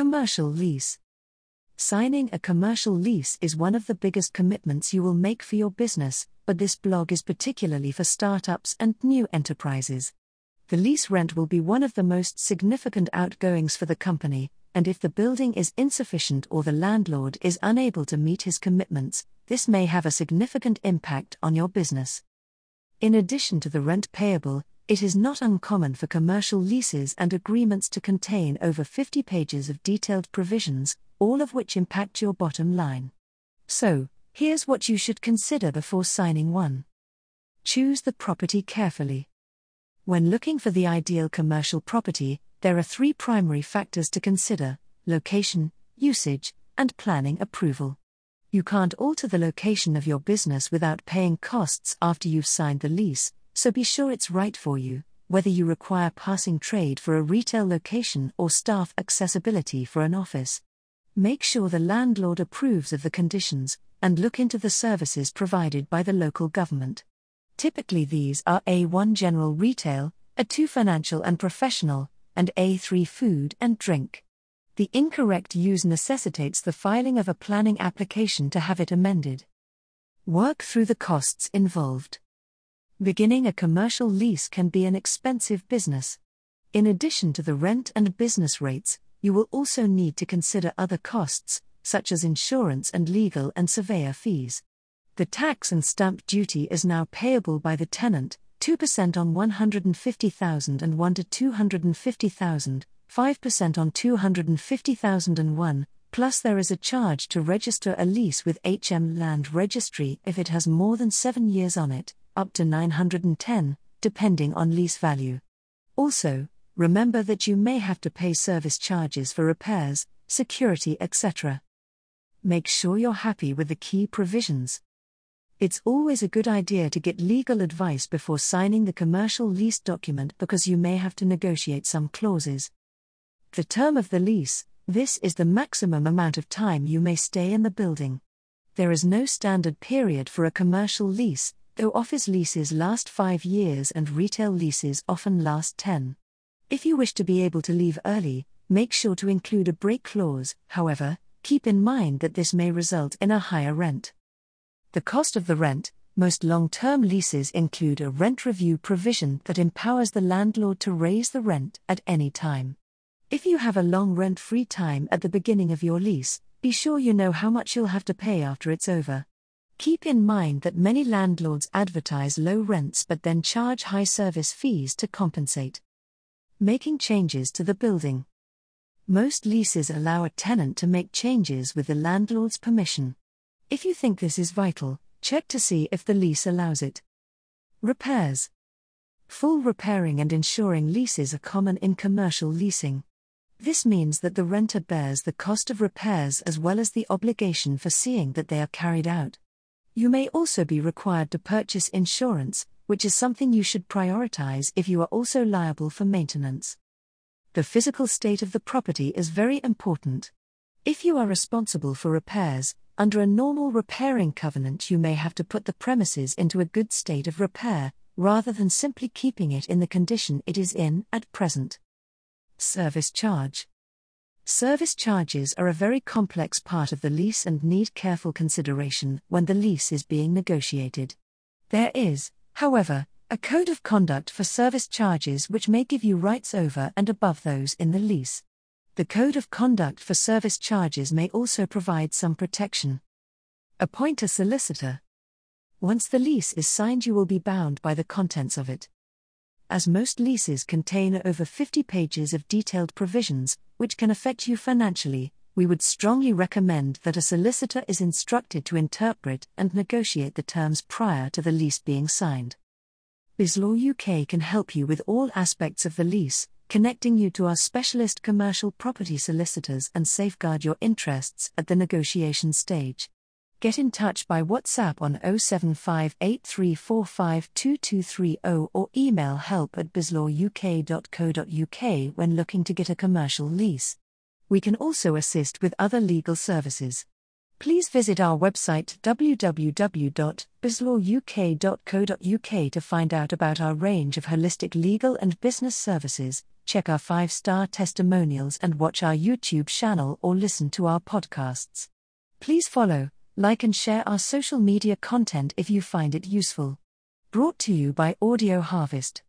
Commercial lease. Signing a commercial lease is one of the biggest commitments you will make for your business, but this blog is particularly for startups and new enterprises. The lease rent will be one of the most significant outgoings for the company, and if the building is insufficient or the landlord is unable to meet his commitments, this may have a significant impact on your business. In addition to the rent payable, it is not uncommon for commercial leases and agreements to contain over 50 pages of detailed provisions, all of which impact your bottom line. So, here's what you should consider before signing one. Choose the property carefully. When looking for the ideal commercial property, there are three primary factors to consider location, usage, and planning approval. You can't alter the location of your business without paying costs after you've signed the lease, so be sure it's right for you, whether you require passing trade for a retail location or staff accessibility for an office. Make sure the landlord approves of the conditions, and look into the services provided by the local government. Typically, these are A1 General Retail, A2 Financial and Professional, and A3 Food and Drink. The incorrect use necessitates the filing of a planning application to have it amended. Work through the costs involved. Beginning a commercial lease can be an expensive business. In addition to the rent and business rates, you will also need to consider other costs, such as insurance and legal and surveyor fees. The tax and stamp duty is now payable by the tenant, 2% on 150,000 and 1 to 250,000, 5% on 250,001, plus there is a charge to register a lease with HM Land Registry if it has more than 7 years on it, up to 910, depending on lease value. Also, remember that you may have to pay service charges for repairs, security, etc. Make sure you're happy with the key provisions. It's always a good idea to get legal advice before signing the commercial lease document because you may have to negotiate some clauses. The term of the lease this is the maximum amount of time you may stay in the building. There is no standard period for a commercial lease, though office leases last five years and retail leases often last 10. If you wish to be able to leave early, make sure to include a break clause, however, keep in mind that this may result in a higher rent. The cost of the rent most long term leases include a rent review provision that empowers the landlord to raise the rent at any time. If you have a long rent free time at the beginning of your lease, be sure you know how much you'll have to pay after it's over. Keep in mind that many landlords advertise low rents but then charge high service fees to compensate making changes to the building. Most leases allow a tenant to make changes with the landlord's permission. If you think this is vital, check to see if the lease allows it. Repairs. Full repairing and insuring leases are common in commercial leasing. This means that the renter bears the cost of repairs as well as the obligation for seeing that they are carried out. You may also be required to purchase insurance, which is something you should prioritize if you are also liable for maintenance. The physical state of the property is very important. If you are responsible for repairs, under a normal repairing covenant, you may have to put the premises into a good state of repair, rather than simply keeping it in the condition it is in at present. Service charge. Service charges are a very complex part of the lease and need careful consideration when the lease is being negotiated. There is, However, a code of conduct for service charges which may give you rights over and above those in the lease. The code of conduct for service charges may also provide some protection. Appoint a solicitor. Once the lease is signed, you will be bound by the contents of it. As most leases contain over 50 pages of detailed provisions, which can affect you financially, we would strongly recommend that a solicitor is instructed to interpret and negotiate the terms prior to the lease being signed. BizLaw UK can help you with all aspects of the lease, connecting you to our specialist commercial property solicitors and safeguard your interests at the negotiation stage. Get in touch by WhatsApp on 07583452230 or email help at bizlawuk.co.uk when looking to get a commercial lease. We can also assist with other legal services. Please visit our website www.bizlawuk.co.uk to find out about our range of holistic legal and business services. check our five star testimonials and watch our YouTube channel or listen to our podcasts. Please follow, like, and share our social media content if you find it useful. Brought to you by Audio Harvest.